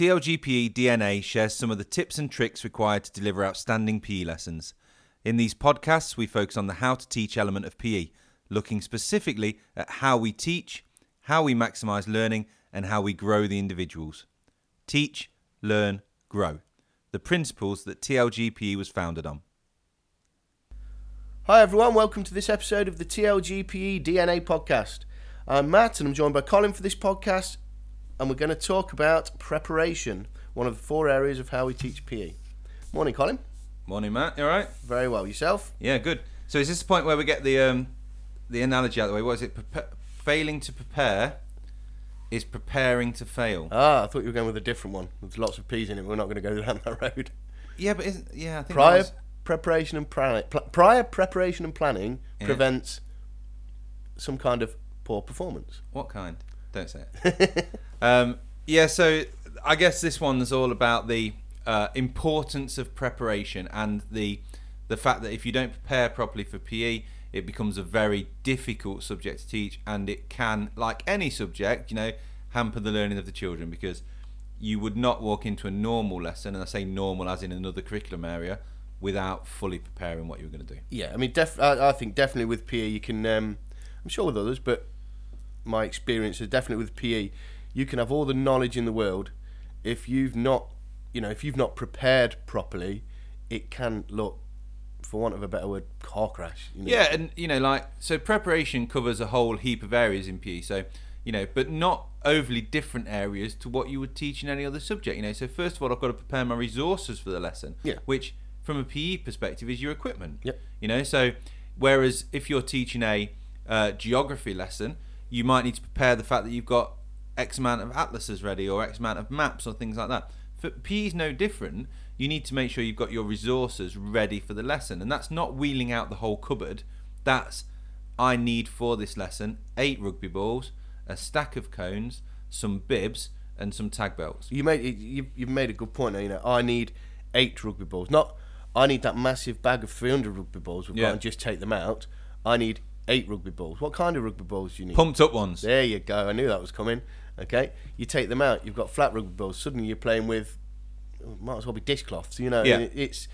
TLGPE DNA shares some of the tips and tricks required to deliver outstanding PE lessons. In these podcasts, we focus on the how to teach element of PE, looking specifically at how we teach, how we maximize learning, and how we grow the individuals. Teach, learn, grow. The principles that TLGPE was founded on. Hi everyone, welcome to this episode of the TLGPE DNA podcast. I'm Matt and I'm joined by Colin for this podcast, and we're going to talk about preparation, one of the four areas of how we teach PE. Morning, Colin. Morning, Matt. You all right? Very well. Yourself? Yeah, good. So is this the point where we get the um, the analogy out of the way? What is it? Prepa- failing to prepare is preparing to fail. Ah, I thought you were going with a different one. There's lots of P's in it. We're not going to go down that road. Yeah, but isn't, yeah, I think Prior was- preparation and planning. Pl- prior preparation and planning Yeah. prevents some kind of poor performance. What kind? Don't say it. um, yeah, so I guess this one's all about the uh, importance of preparation and the the fact that if you don't prepare properly for PE, it becomes a very difficult subject to teach, and it can, like any subject, you know, hamper the learning of the children because you would not walk into a normal lesson, and I say normal as in another curriculum area, without fully preparing what you're going to do. Yeah, I mean, def- I, I think definitely with PE you can. Um, I'm sure with others, but my experience is definitely with PE, you can have all the knowledge in the world. If you've not, you know, if you've not prepared properly, it can look, for want of a better word, car crash. You know? Yeah, and you know, like so, preparation covers a whole heap of areas in PE. So you know, but not overly different areas to what you would teach in any other subject. You know, so first of all, I've got to prepare my resources for the lesson. Yeah. Which, from a PE perspective, is your equipment. Yep. You know, so whereas if you're teaching a uh, geography lesson, you might need to prepare the fact that you've got X amount of atlases ready or X amount of maps or things like that. For PE is no different. You need to make sure you've got your resources ready for the lesson, and that's not wheeling out the whole cupboard. That's I need for this lesson eight rugby balls, a stack of cones, some bibs, and some tag belts. You made you you've made a good point. There, you know, I need eight rugby balls. Not I need that massive bag of 300 rugby balls we've Yeah. got and just take them out. I need eight rugby balls. What kind of rugby balls do you need? Pumped up ones. There you go. I knew that was coming. Okay, you take them out. You've got flat rugby balls. Suddenly you're playing with, might as well be dishcloths. You know, Yeah. it- it's.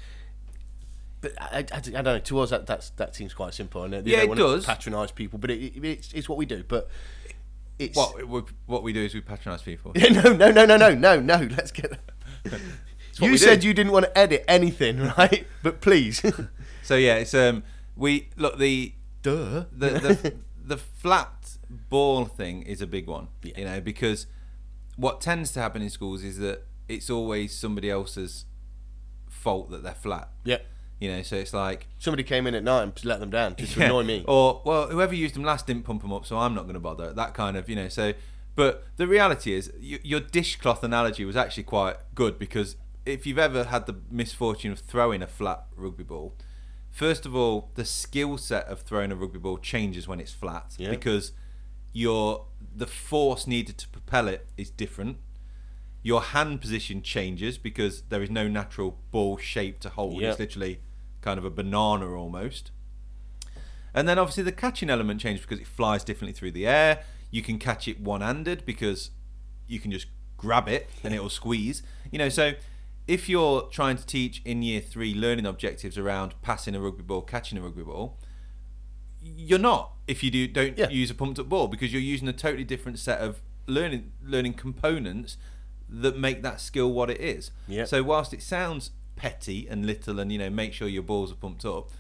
But I, I, I don't know. To us, that that's, that seems quite simple. And Yeah, it does. Patronise people, but it, it, it's it's what we do. But it's What we- what we do is we patronise people. Yeah, no, no, no, no, no, no, no. Let's get. you said do. you didn't want to edit anything, right? But please, So yeah, it's um we look the duh. the the, the flat ball thing is a big one. Yeah. You know, because what tends to happen in schools is that it's always somebody else's fault that they're flat. Yeah. You know, so it's like Somebody came in at night and just let them down just to yeah, annoy me. Or well, whoever used them last didn't pump them up, so I'm not going to bother. That kind of you know. So, but the reality is, y- your dishcloth analogy was actually quite good because if you've ever had the misfortune of throwing a flat rugby ball, first of all, the skill set of throwing a rugby ball changes when it's flat Yeah. because your the force needed to propel it is different. Your hand position changes because there is no natural ball shape to hold. Yeah. It's literally kind of a banana almost. And then obviously the catching element changes because it flies differently through the air. You can catch it one-handed because you can just grab it and it'll squeeze. You know, so if you're trying to teach in year three learning objectives around passing a rugby ball, catching a rugby ball, you're not if you do don't Yeah. use a pumped up ball because you're using a totally different set of learning learning components that make that skill what it is. Yeah. So whilst it sounds petty and little and you know make sure your balls are pumped up,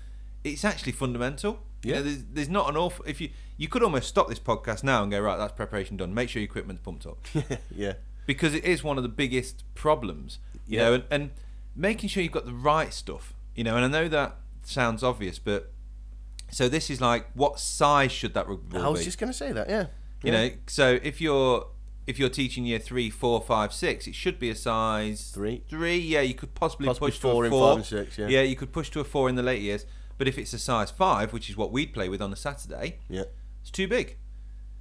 it's actually fundamental. You Yeah. know, there's, there's not an awful if you you could almost stop this podcast now and go right that's preparation done. Make sure your equipment's pumped up yeah. because it is one of the biggest problems. You Yeah. know, and, and making sure you've got the right stuff. You know, and I know that sounds obvious, but so this is like what size should that rugby ball I was be? just going to say that. Yeah. You Yeah. know, so if you're if you're teaching year three, four, five, six, it should be a size Three. Three, yeah, you could possibly, Possibly push four to a in four. five and six, yeah. yeah, you could push to a four in the late years. But if it's a size five, which is what we'd play with on a Saturday, Yeah. it's too big.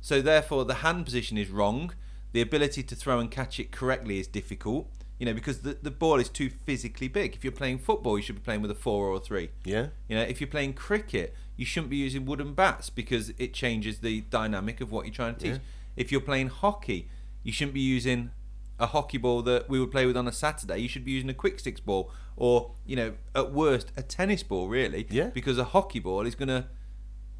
So therefore, the hand position is wrong. The ability to throw and catch it correctly is difficult. You know, because the, the ball is too physically big. If you're playing football, you should be playing with a four or a three. Yeah. You know, if you're playing cricket, you shouldn't be using wooden bats because it changes the dynamic of what you're trying to teach. Yeah. If you're playing hockey, you shouldn't be using a hockey ball that we would play with on a Saturday. You should be using a quick sticks ball, or you know, at worst, a tennis ball, really. Yeah. Because a hockey ball is going to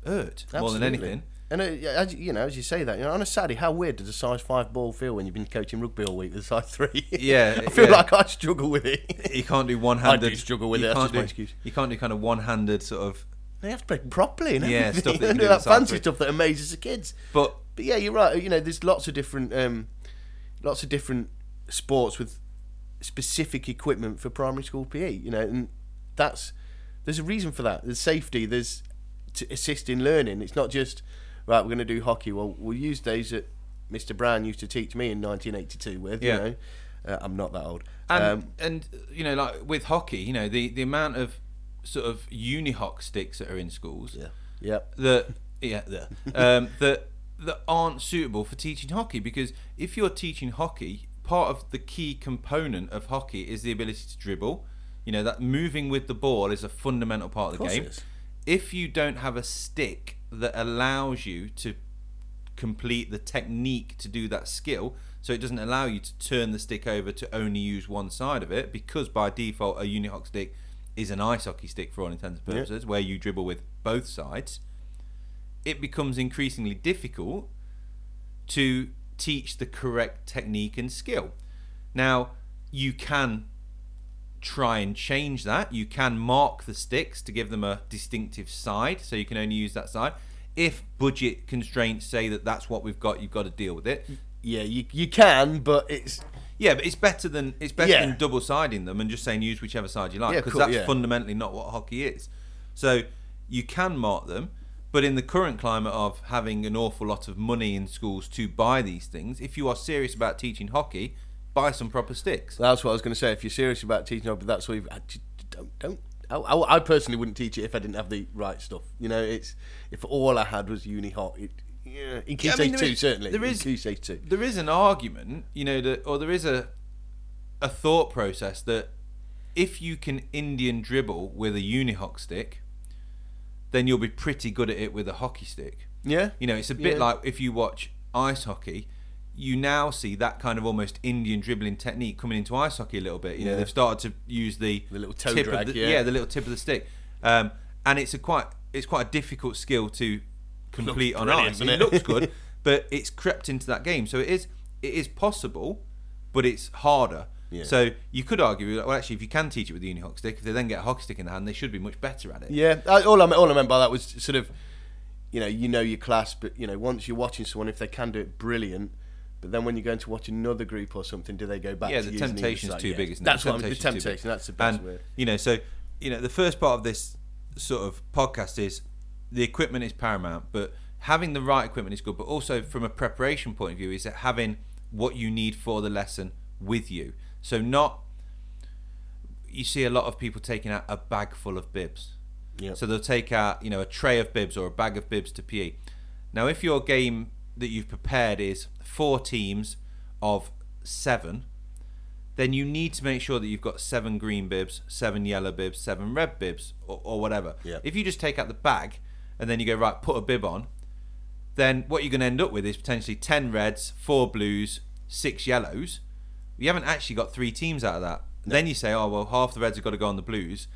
hurt more than anything. And uh, as, you know, as you say that, you know, on a Saturday, how weird does a size five ball feel when you've been coaching rugby all week with a size three? Yeah, I feel yeah. like I struggle with it. You can't do one-handed. I do struggle with you it, Can't do, excuse. You can't do kind of one-handed sort of. They have to play properly and Yeah, stuff that you They can do do that fancy three. stuff that amazes the kids. But But yeah, you're right. You know, there's lots of different, um, lots of different sports with specific equipment for primary school PE. You know, and that's there's a reason for that. There's safety. There's to assist in learning. It's not just right. We're going to do hockey. Well, we'll use days that Mr. Brown used to teach me in 1982 with. Yeah. You know, uh, I'm not that old. and um, and you know, like with hockey, you know, the the amount of sort of unihoc sticks that are in schools. yeah. Yep. that yeah that um, that that aren't suitable for teaching hockey because if you're teaching hockey, part of the key component of hockey is the ability to dribble. You know that moving with the ball is a fundamental part of the course game. If you don't have a stick that allows you to complete the technique to do that skill, so it doesn't allow you to turn the stick over to only use one side of it, because by default a unihoc stick is an ice hockey stick for all intents and Yeah. purposes, where you dribble with both sides, it becomes increasingly difficult to teach the correct technique and skill. Now, you can try and change that. You can mark the sticks to give them a distinctive side, so you can only use that side. If budget constraints say that that's what we've got, you've got to deal with it. Yeah, you you can, but it's Yeah, but it's better than it's better Yeah. than double siding them and just saying use whichever side you like Yeah, because cool, that's yeah. fundamentally not what hockey is. So you can mark them, but in the current climate of having an awful lot of money in schools to buy these things, if you are serious about teaching hockey, buy some proper sticks. That's what I was going to say. If you're serious about teaching hockey, that's what just Don't don't. I, I, I personally wouldn't teach it if I didn't have the right stuff. You know, it's if all I had was unihoc. It, yeah, in key Yeah, I mean, two is- certainly. there in is- key two. There is an argument, you know, that or there is a a thought process that if you can Indian dribble with a unihoc stick, then you'll be pretty good at it with a hockey stick. Yeah, You know, it's a bit Yeah. like if you watch ice hockey, you now see that kind of almost Indian dribbling technique coming into ice hockey a little bit. You know, Yeah. they've started to use the, The little toe tip drag, of the, yeah. the little tip of the stick, um, and it's a quite it's quite a difficult skill to complete on ice. It it? looks good, but it's crept into that game, so it is it is possible, but it's harder. Yeah. So you could argue, well, actually, if you can teach it with the uni hockey stick, if they then get a hockey stick in the hand, they should be much better at it. yeah. All I all I meant by that was sort of, you know, you know your class, but you know, once you're watching someone, if they can do it, brilliant. But then when you're going to watch another group or something, do they go back? yeah, to the temptation's side? too Yeah. big, isn't it? That's what I'm, the temptation. That's the best and word. you know, so you know, the first part of this sort of podcast is the equipment is paramount, but having the right equipment is good. But also from a preparation point of view, is that having what you need for the lesson with you. So not you see a lot of people taking out a bag full of bibs. Yeah. So they'll take out, you know, a tray of bibs or a bag of bibs to PE. Now, if your game that you've prepared is four teams of seven, then you need to make sure that you've got seven green bibs, seven yellow bibs, seven red bibs, or, or whatever. Yeah. If you just take out the bag and then you go right, put a bib on, then what you're going to end up with is potentially ten reds, four blues, six yellows. You haven't actually got three teams out of that. Then you say, oh well, half the reds have got to go on the blues.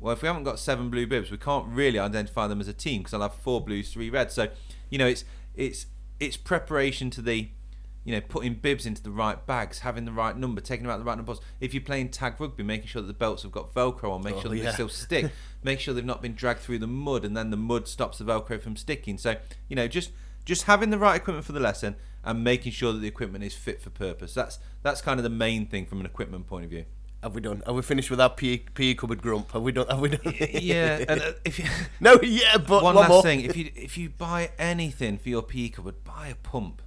Well, if we haven't got seven blue bibs, we can't really identify them as a team because I'll have four blues, three reds. So, you know, it's it's it's preparation to the, you know, putting bibs into the right bags, having the right number, taking them out the right numbers. If you're playing tag rugby, making sure that the belts have got Velcro on, make Oh, sure that yeah. they still stick, make sure they've not been dragged through the mud, and then the mud stops the Velcro from sticking. So, you know, just just having the right equipment for the lesson and making sure that the equipment is fit for purpose. That's that's kind of the main thing from an equipment point of view. Have we done? Have we finished with our PE, PE cupboard grump? Have we done? Have we done? Yeah, and uh, if you, no, yeah, but one one, last more. thing, if you if you buy anything for your PE cupboard, buy a pump.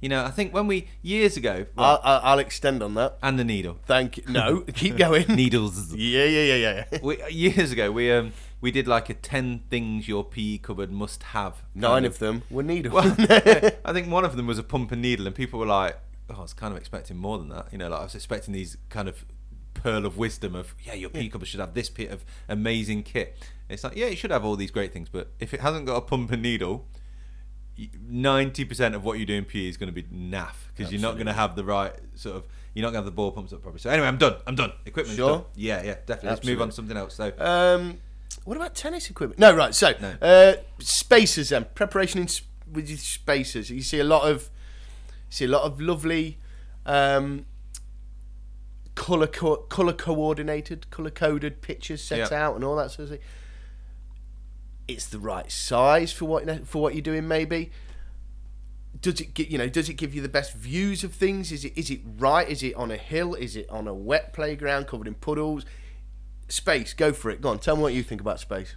You know, I think when we years ago, I'll, I'll I'll extend on that. and the needle, Thank you. No, keep going. needles. Yeah, yeah, yeah, yeah. we, years ago, we um we did like a ten things your PE cupboard must have. Nine of them were needles. Well, I think one of them was a pump and needle, and people were like, "Oh, I was kind of expecting more than that." You know, like I was expecting these kind of pearl of wisdom of, "Yeah, your PE cupboard should have this bit of amazing kit." It's like, yeah, it should have all these great things, but if it hasn't got a pump and needle, ninety percent of what you do in PE is going to be naff because you're not going to have the right sort of. You're not going to have the ball pumps up properly. So anyway, I'm done. I'm done. Equipment. Sure? Done. Yeah, yeah, definitely. Let's move on to something else. So Um, what about tennis equipment? No, right. So No. uh, spacers then preparation in, s- with your spacers. You see a lot of see a lot of lovely um, color co- color coordinated, color coded pictures set Yeah. out and all that sort of thing. It's the right size for what for what you're doing, maybe. Does it get you know? Does it give you the best views of things? Is it is it right? Is it on a hill? Is it on a wet playground covered in puddles? Space, go for it. Go on, tell me what you think about space.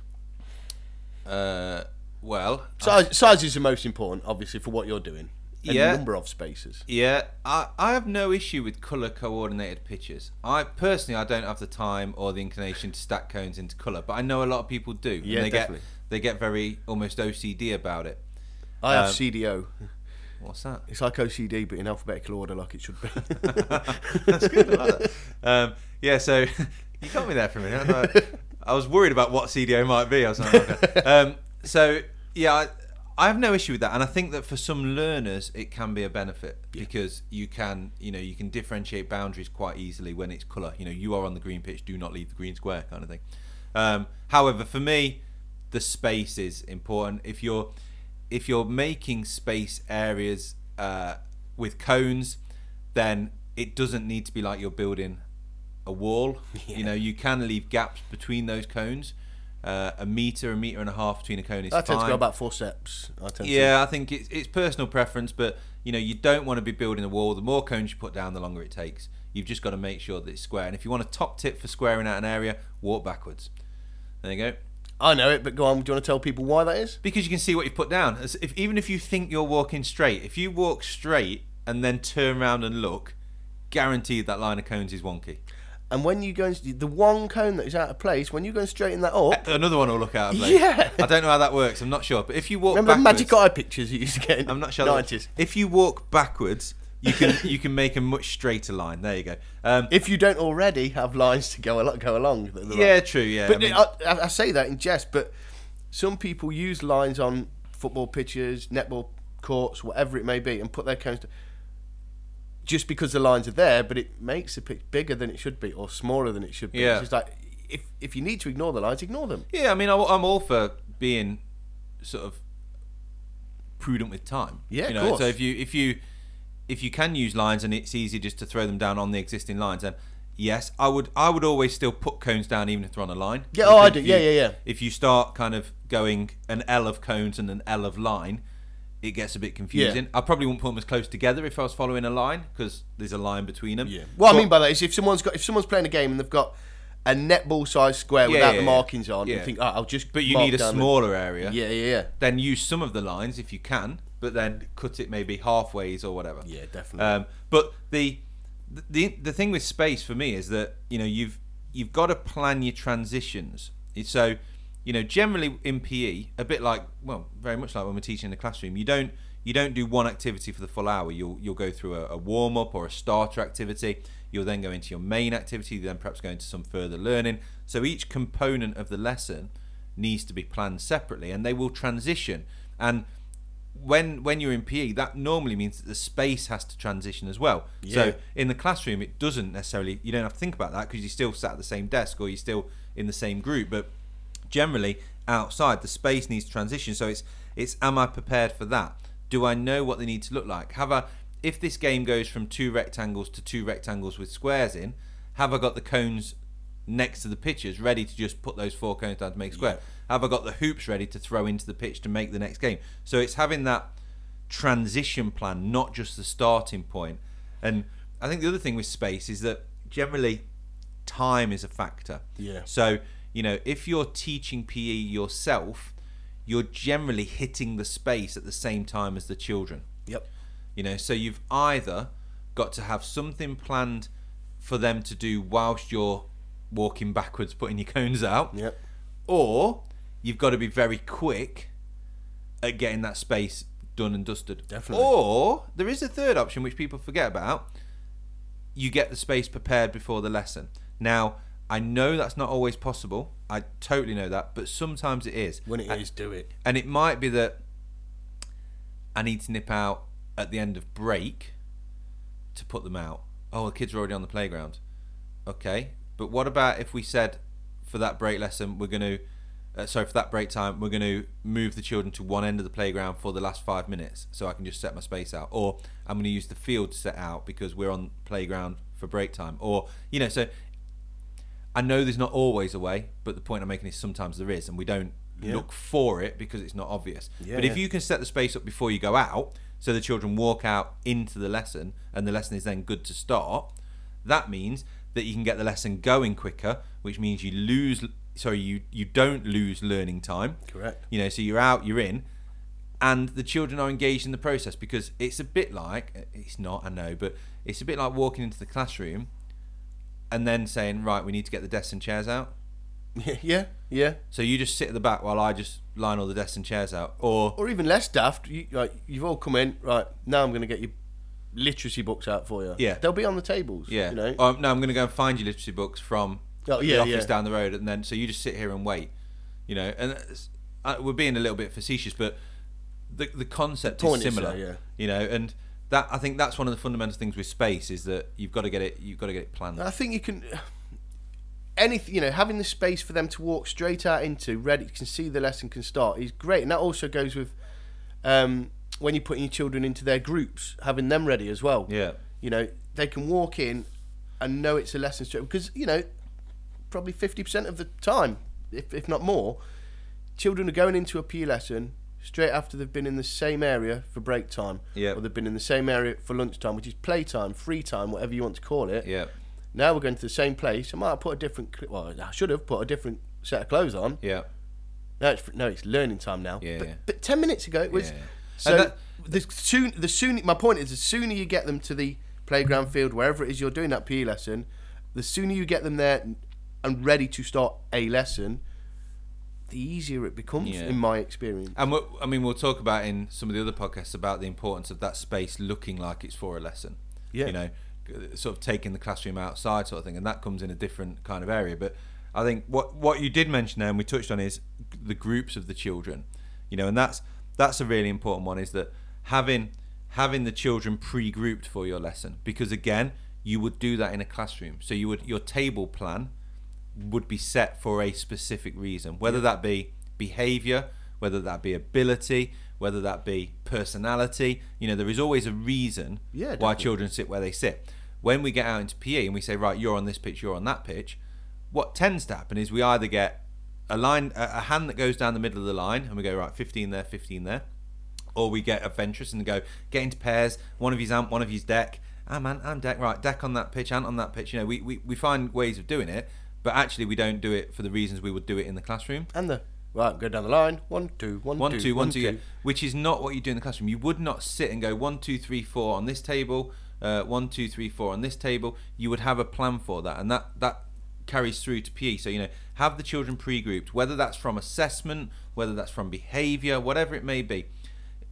uh, well, Size, size is the most important, obviously, for what you're doing. Yeah. number of spaces. Yeah, I, I have no issue with colour coordinated pictures. I personally I don't have the time or the inclination to stack cones into colour, but I know a lot of people do. and Yeah, they definitely. get they get very almost OCD about it. I have Um, CDO. What's that? It's like OCD, but in alphabetical order, like it should be. That's good. I like that. Um, yeah, so you got me there for a minute. I, I was worried about what CDO might be. I was like, okay. um, so yeah, I, I have no issue with that, and I think that for some learners it can be a benefit because you can, you know, you can differentiate boundaries quite easily when it's colour. You know, you are on the green pitch, do not leave the green square, kind of thing. Um, however, for me, the space is important. If you're if you're making space areas uh, with cones, then it doesn't need to be like you're building a wall. You know, you can leave gaps between those cones. Uh, a meter, a meter and a half between a cone is I tend fine. to go about four steps. I tend Yeah, I think it's, it's personal preference, but you know you don't want to be building a wall. The more cones you put down, the longer it takes. You've just got to make sure that it's square. And if you want a top tip for squaring out an area, walk backwards. There you go. I know it, but go on. Do you want to tell people why that is? Because you can see what you've put down. If even if you think you're walking straight, if you walk straight and then turn around and look, guaranteed that line of cones is wonky. And when you go, and, the one cone that is out of place, when you go and straighten that up, Another one will look out of place. Yeah. I don't know how that works. I'm not sure. But if you walk remember backwards, magic eye pictures you used to get I'm not sure. that- 90s? If you walk backwards, you can you can make a much straighter line. There you go. Um, If you don't already have lines to go al- go along. that are the yeah, right- true. Yeah, But I mean- I, I say that in jest, but some people use lines on football pitches, netball courts, whatever it may be, and put their cones to, just because the lines are there, but it makes the pitch bigger than it should be or smaller than it should be. Yeah. It's just like if if you need to ignore the lines, ignore them. Yeah, I mean, I- I'm all for being sort of prudent with time. Yeah, you of course. So if you if you if you can use lines and it's easy just to throw them down on the existing lines, then yes, I would I would always still put cones down even if they're on a line. Yeah, oh, I do. if Yeah, yeah, yeah. If you start kind of going an L of cones and an L of line. It gets a bit confusing. I probably wouldn't put them as close together if I was following a line because there's a line between them. What I mean by that is if someone's got if someone's playing a game and they've got a netball size square Yeah, without yeah, the yeah. markings on, you think, oh, I'll just. but you need a smaller area. Yeah, yeah, yeah. then use some of the lines if you can, but then cut it maybe halfways or whatever. Yeah, definitely. Um, but the the the thing with space for me is that you know you've you've got to plan your transitions. So you know generally in PE, a bit like well, very much like when we're teaching in the classroom, you don't you don't do one activity for the full hour. You'll you'll go through a, a warm up or a starter activity. You'll then go into your main activity. Then perhaps go into some further learning. So each component of the lesson needs to be planned separately, and they will transition. And when when you're in PE, that normally means that the space has to transition as well. Yeah. So in the classroom, it doesn't necessarily. You don't have to think about that because you're still sat at the same desk or you're still in the same group. But generally, outside, the space needs to transition. So it's it's am I prepared for that? Do I know what they need to look like? Have I if this game goes from two rectangles to two rectangles with squares in, have I got the cones next to the pitches ready to just put those four cones down to make square? Have I got the hoops ready to throw into the pitch to make the next game? So it's having that transition plan, not just the starting point. And I think the other thing with space is that generally time is a factor. Yeah. So, you know, if you're teaching PE yourself, you're generally hitting the space at the same time as the children. Yep. You know, so you've either got to have something planned for them to do whilst you're walking backwards, putting your cones out, Yep. or you've got to be very quick at getting that space done and dusted. Definitely. Or there is a third option which people forget about. You get the space prepared before the lesson. Now, I know that's not always possible. I totally know that, but sometimes it is. When it is, And- do it. and it might be that I need to nip out at the end of break to put them out. Oh, the kids are already on the playground. Okay, but what about if we said for that break lesson we're going to, uh, sorry, for that break time we're going to move the children to one end of the playground for the last five minutes so I can just set my space out, or I'm going to use the field to set out because we're on playground for break time, or you know, so I know there's not always a way, but the point I'm making is sometimes there is, and we don't Yeah. look for it because it's not obvious. Yeah, but if you can set the space up before you go out, so the children walk out into the lesson, and the lesson is then good to start, that means that you can get the lesson going quicker, which means you lose. Sorry, you you don't lose learning time. Correct. You know, so you're out, you're in, and the children are engaged in the process because it's a bit like it's not, I know, but it's a bit like walking into the classroom and then saying, right, we need to get the desks and chairs out. yeah, yeah. So you just sit at the back while I just line all the desks and chairs out, or Or even less daft. You, like, you've all come in, right? Now I'm going to get your literacy books out for you. Yeah. they'll be on the tables. yeah, you know. or, no, I'm going to go and find your literacy books from Oh, the office yeah. down the road, and then so you just sit here and wait, you know. And uh, we're being a little bit facetious, but the the concept The is point is similar, yeah. you know, and. That, I think that's one of the fundamental things with space is that you've got to get it you've got to get it planned. I think you can. Anything you know, having the space for them to walk straight out into, ready, you can see the lesson can start is great, and that also goes with um, when you're putting your children into their groups, having them ready as well. Yeah. You know, they can walk in and know it's a lesson straight because you know, probably fifty percent of the time, if if not more, children are going into a PE lesson straight after they've been in the same area for break time, Yeah. or they've been in the same area for lunchtime, which is playtime, free time, whatever you want to call it. Yeah. Now we're going to the same place. I might have put a different. Well, I should have put a different set of clothes on. Yeah. No, it's no, it's learning time now. Yeah, but, yeah. but ten minutes ago it was. Yeah. So that- the soon, the soon. My point is, the sooner you get them to the playground field, wherever it is you're doing that PE lesson, the sooner you get them there and ready to start a lesson, the easier it becomes, Yeah. in my experience. And I mean, we'll talk about in some of the other podcasts about the importance of that space looking like it's for a lesson. Yeah. You know, sort of taking the classroom outside, sort of thing, and that comes in a different kind of area. But I think what what you did mention there, and we touched on, is the groups of the children. You know, and that's that's a really important one. Is that having having the children pre-grouped for your lesson because again, you would do that in a classroom. So you would your table plan would be set for a specific reason, whether that be behavior, whether that be ability, whether that be personality. You know, there is always a reason Yeah, why children sit where they sit. When we get out into PE and we say, right, you're on this pitch, you're on that pitch, what tends to happen is we either get a line, a hand that goes down the middle of the line, and we go right, 15 there, 15 there, or we get adventurous and go get into pairs. One of you's Ant, one of you's Dec. Ah man, I'm Dec. Right, Dec on that pitch, Ant on that pitch. You know, we, we, we find ways of doing it, but actually we don't do it for the reasons we would do it in the classroom. And the right, go down the line. One, two, one, One, two, two, one, two, yeah. Which is not what you do in the classroom. You would not sit and go one, two, three, four on this table, uh, one, two, three, four on this table. You would have a plan for that, and that that carries through to PE. So you know, have the children pre-grouped, whether that's from assessment, whether that's from behaviour, whatever it may be,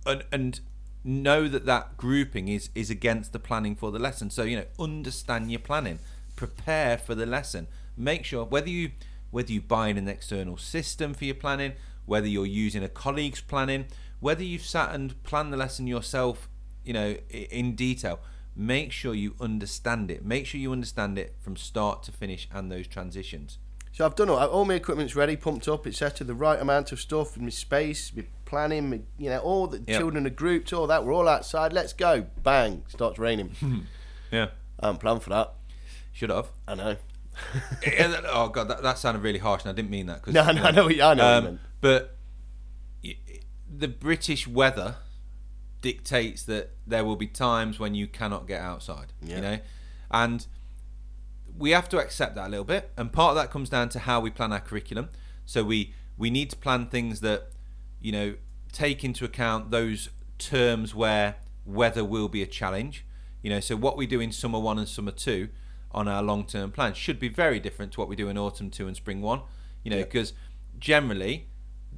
and and know that that grouping is is against the planning for the lesson. So you know, understand your planning, prepare for the lesson. Make sure whether you whether you buy in an external system for your planning, whether you're using a colleague's planning, whether you've sat and planned the lesson yourself, you know, in detail. Make sure you understand it. Make sure you understand it from start to finish and those transitions. So I've done all, all my equipment's ready, pumped up, etc. The right amount of stuff, in my space, my planning, my, you know, all the Yep. children are grouped, all that. We're all outside. Let's go. Bang! Starts raining. Yeah, I haven't planned for that. should have. I know. That- oh god, that, that sounded really harsh, and I didn't mean that. Cause, No, no, I know what I know what you Um, but the British weather dictates that there will be times when you cannot get outside. Yeah. You know, and we have to accept that a little bit. And part of that comes down to how we plan our curriculum. So we we need to plan things that you know take into account those terms where weather will be a challenge. You know, so what we do in summer one and summer two on our long term plan should be very different to what we do in autumn two and spring one. You know, Yeah. because generally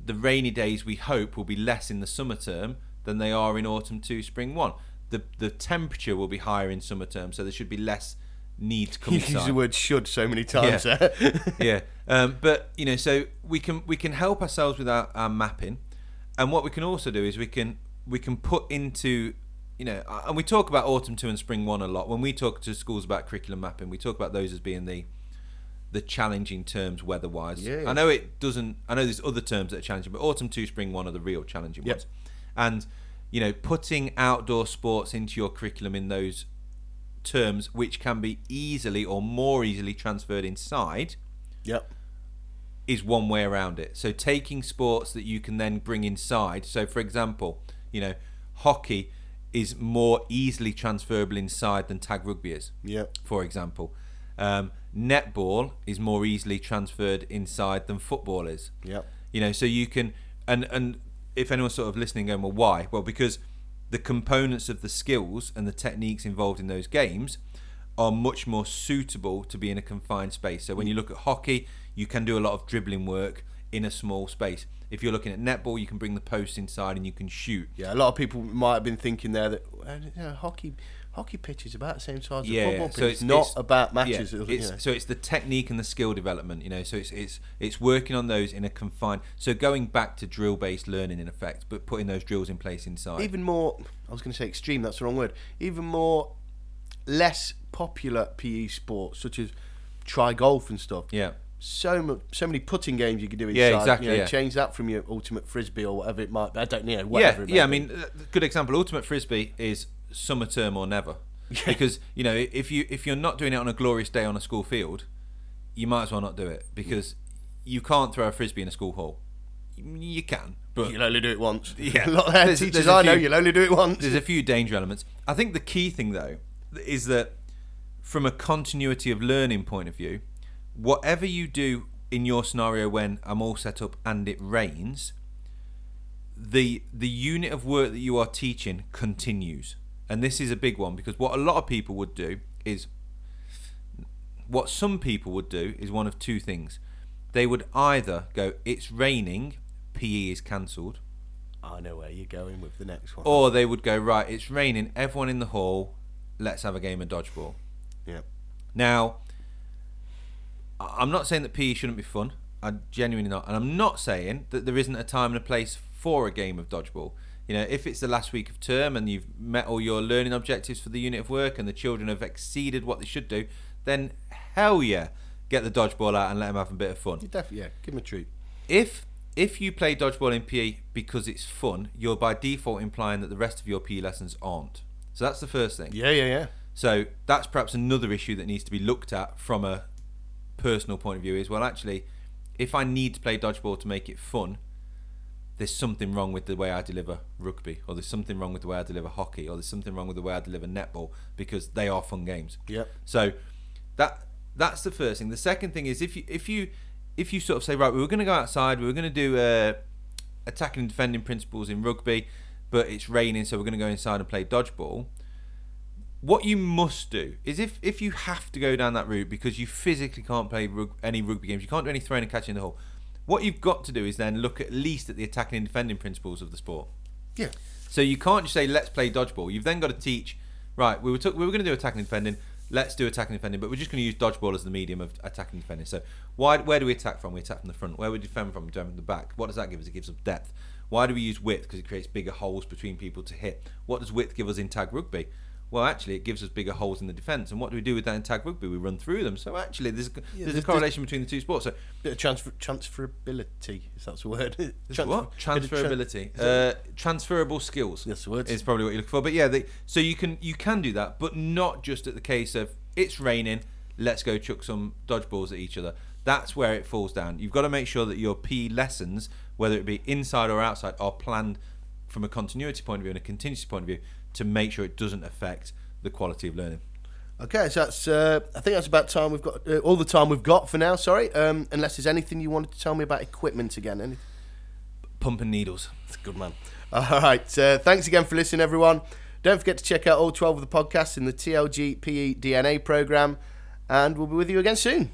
the rainy days we hope will be less in the summer term than they are in autumn two, spring one. The the temperature will be higher in summer term, so there should be less need to come You use the word "should" so many times. Yeah. yeah. Um, but you know, so we can we can help ourselves with our, our mapping, and what we can also do is we can we can put into you know, uh, and we talk about autumn two and spring one a lot. When we talk to schools about curriculum mapping, we talk about those as being the the challenging terms weather-wise. Yeah. I know it doesn't. I know there's other terms that are challenging, but autumn two, spring one are the real challenging Yep. ones. And you know, putting outdoor sports into your curriculum in those terms, which can be easily or more easily transferred inside, Yep. is one way around it. So taking sports that you can then bring inside. So for example, you know, hockey is more easily transferable inside than tag rugby is. Yep. For example, um, netball is more easily transferred inside than football is. Yep. You know, so you can and and if anyone's sort of listening, going, well, why? Well, because the components of the skills and the techniques involved in those games are much more suitable to be in a confined space. So when you look at hockey, you can do a lot of dribbling work in a small space. If you're looking at netball, you can bring the post inside and you can shoot. Yeah, a lot of people might have been thinking there that you know, hockey hockey pitch is about the same size Yeah, as football pitch. So it's, it's- not it's- about Yeah, matches. you know. so it's the technique and the skill development, you know. So it's it's it's working on those in a confined. So going back to drill based learning in effect, but putting those drills in place inside. even more I was going to say extreme that's the wrong word even more less popular PE sports such as tri-golf and stuff yeah, so mu- so many putting games you could do inside Yeah, exactly, you know, yeah. change that from your ultimate frisbee or whatever it might be I don't know yeah, whatever it may yeah. I mean, uh, good example. Ultimate frisbee is summer term or never, because you know if you if you're not doing it on a glorious day on a school field, you might as well not do it because you can't throw a frisbee in a school hall. You can, but you'll only do it once Yeah. a lot of There's- teachers there's a I know you'll only do it once there's a few danger elements. I think the key thing though is that from a continuity of learning point of view, whatever you do in your scenario when I'm all set up and it rains, the the unit of work that you are teaching continues. And this is a big one because what a lot of people would do is what some people would do is one of two things. They would either go, It's raining, PE is cancelled. I know where you're going with the next one Or they would go, right, it's raining, everyone in the hall, let's have a game of dodgeball. yeah Now, I'm not saying that PE shouldn't be fun. I'm genuinely not. And I'm not saying that there isn't a time and a place for a game of dodgeball. You know, if it's the last week of term and you've met all your learning objectives for the unit of work and the children have exceeded what they should do, then hell yeah, get the dodgeball out and let them have a bit of fun. you definitely yeah give them a treat if if you play dodgeball in PE because it's fun, you're by default implying that the rest of your PE lessons aren't. So that's the first thing. yeah yeah yeah So that's perhaps another issue that needs to be looked at from a personal point of view. Is well, actually, if I need to play dodgeball to make it fun, there's something wrong with the way I deliver rugby, or there's something wrong with the way I deliver hockey, or there's something wrong with the way I deliver netball because they are fun games. Yep. So that that's the first thing. The second thing is if you if you if you sort of say right, we were going to go outside, we were going to do uh, attacking and defending principles in rugby, but it's raining, so we're going to go inside and play dodgeball. What you must do is if if you have to go down that route because you physically can't play rug- any rugby games, you can't do any throwing and catching in the hole. What you've got to do is then look at least at the attacking and defending principles of the sport. yeah So you can't just say let's play dodgeball. You've then got to teach. Right, we were took, we were going to do attacking and defending. Let's do attacking and defending, but we're just going to use dodgeball as the medium of attacking and defending. So why where do we attack from? We attack from the front. Where we defend from? We defend from the back. What does that give us? It gives us depth. Why do we use width? Because it creates bigger holes between people to hit. What does width give us in tag rugby? Well, actually, it gives us bigger holes in the defence. And what do we do with that in tag rugby? We run through them. So actually, there's there's a there's- correlation between the two sports. So bit of transfer transferability if that's a word Transfer- what bit of tra- transferability, uh, transferable skills. That's the word. Is probably what you're looking for. But yeah, they, so you can you can do that, but not just at the case of it's raining, let's go chuck some dodgeballs at each other. That's where it falls down. You've got to make sure that your PE lessons, whether it be inside or outside, are planned from a continuity point of view and a contingency point of view to make sure it doesn't affect the quality of learning. Okay, so that's. Uh, I think that's about time we've got. Uh, all the time we've got for now. Sorry, um, unless there's anything you wanted to tell me about equipment again. Any? Pumping needles. That's good, man. All right. Uh, thanks again for listening, everyone. Don't forget to check out all 12 of the podcasts in the TLG PE DNA program, and we'll be with you again soon.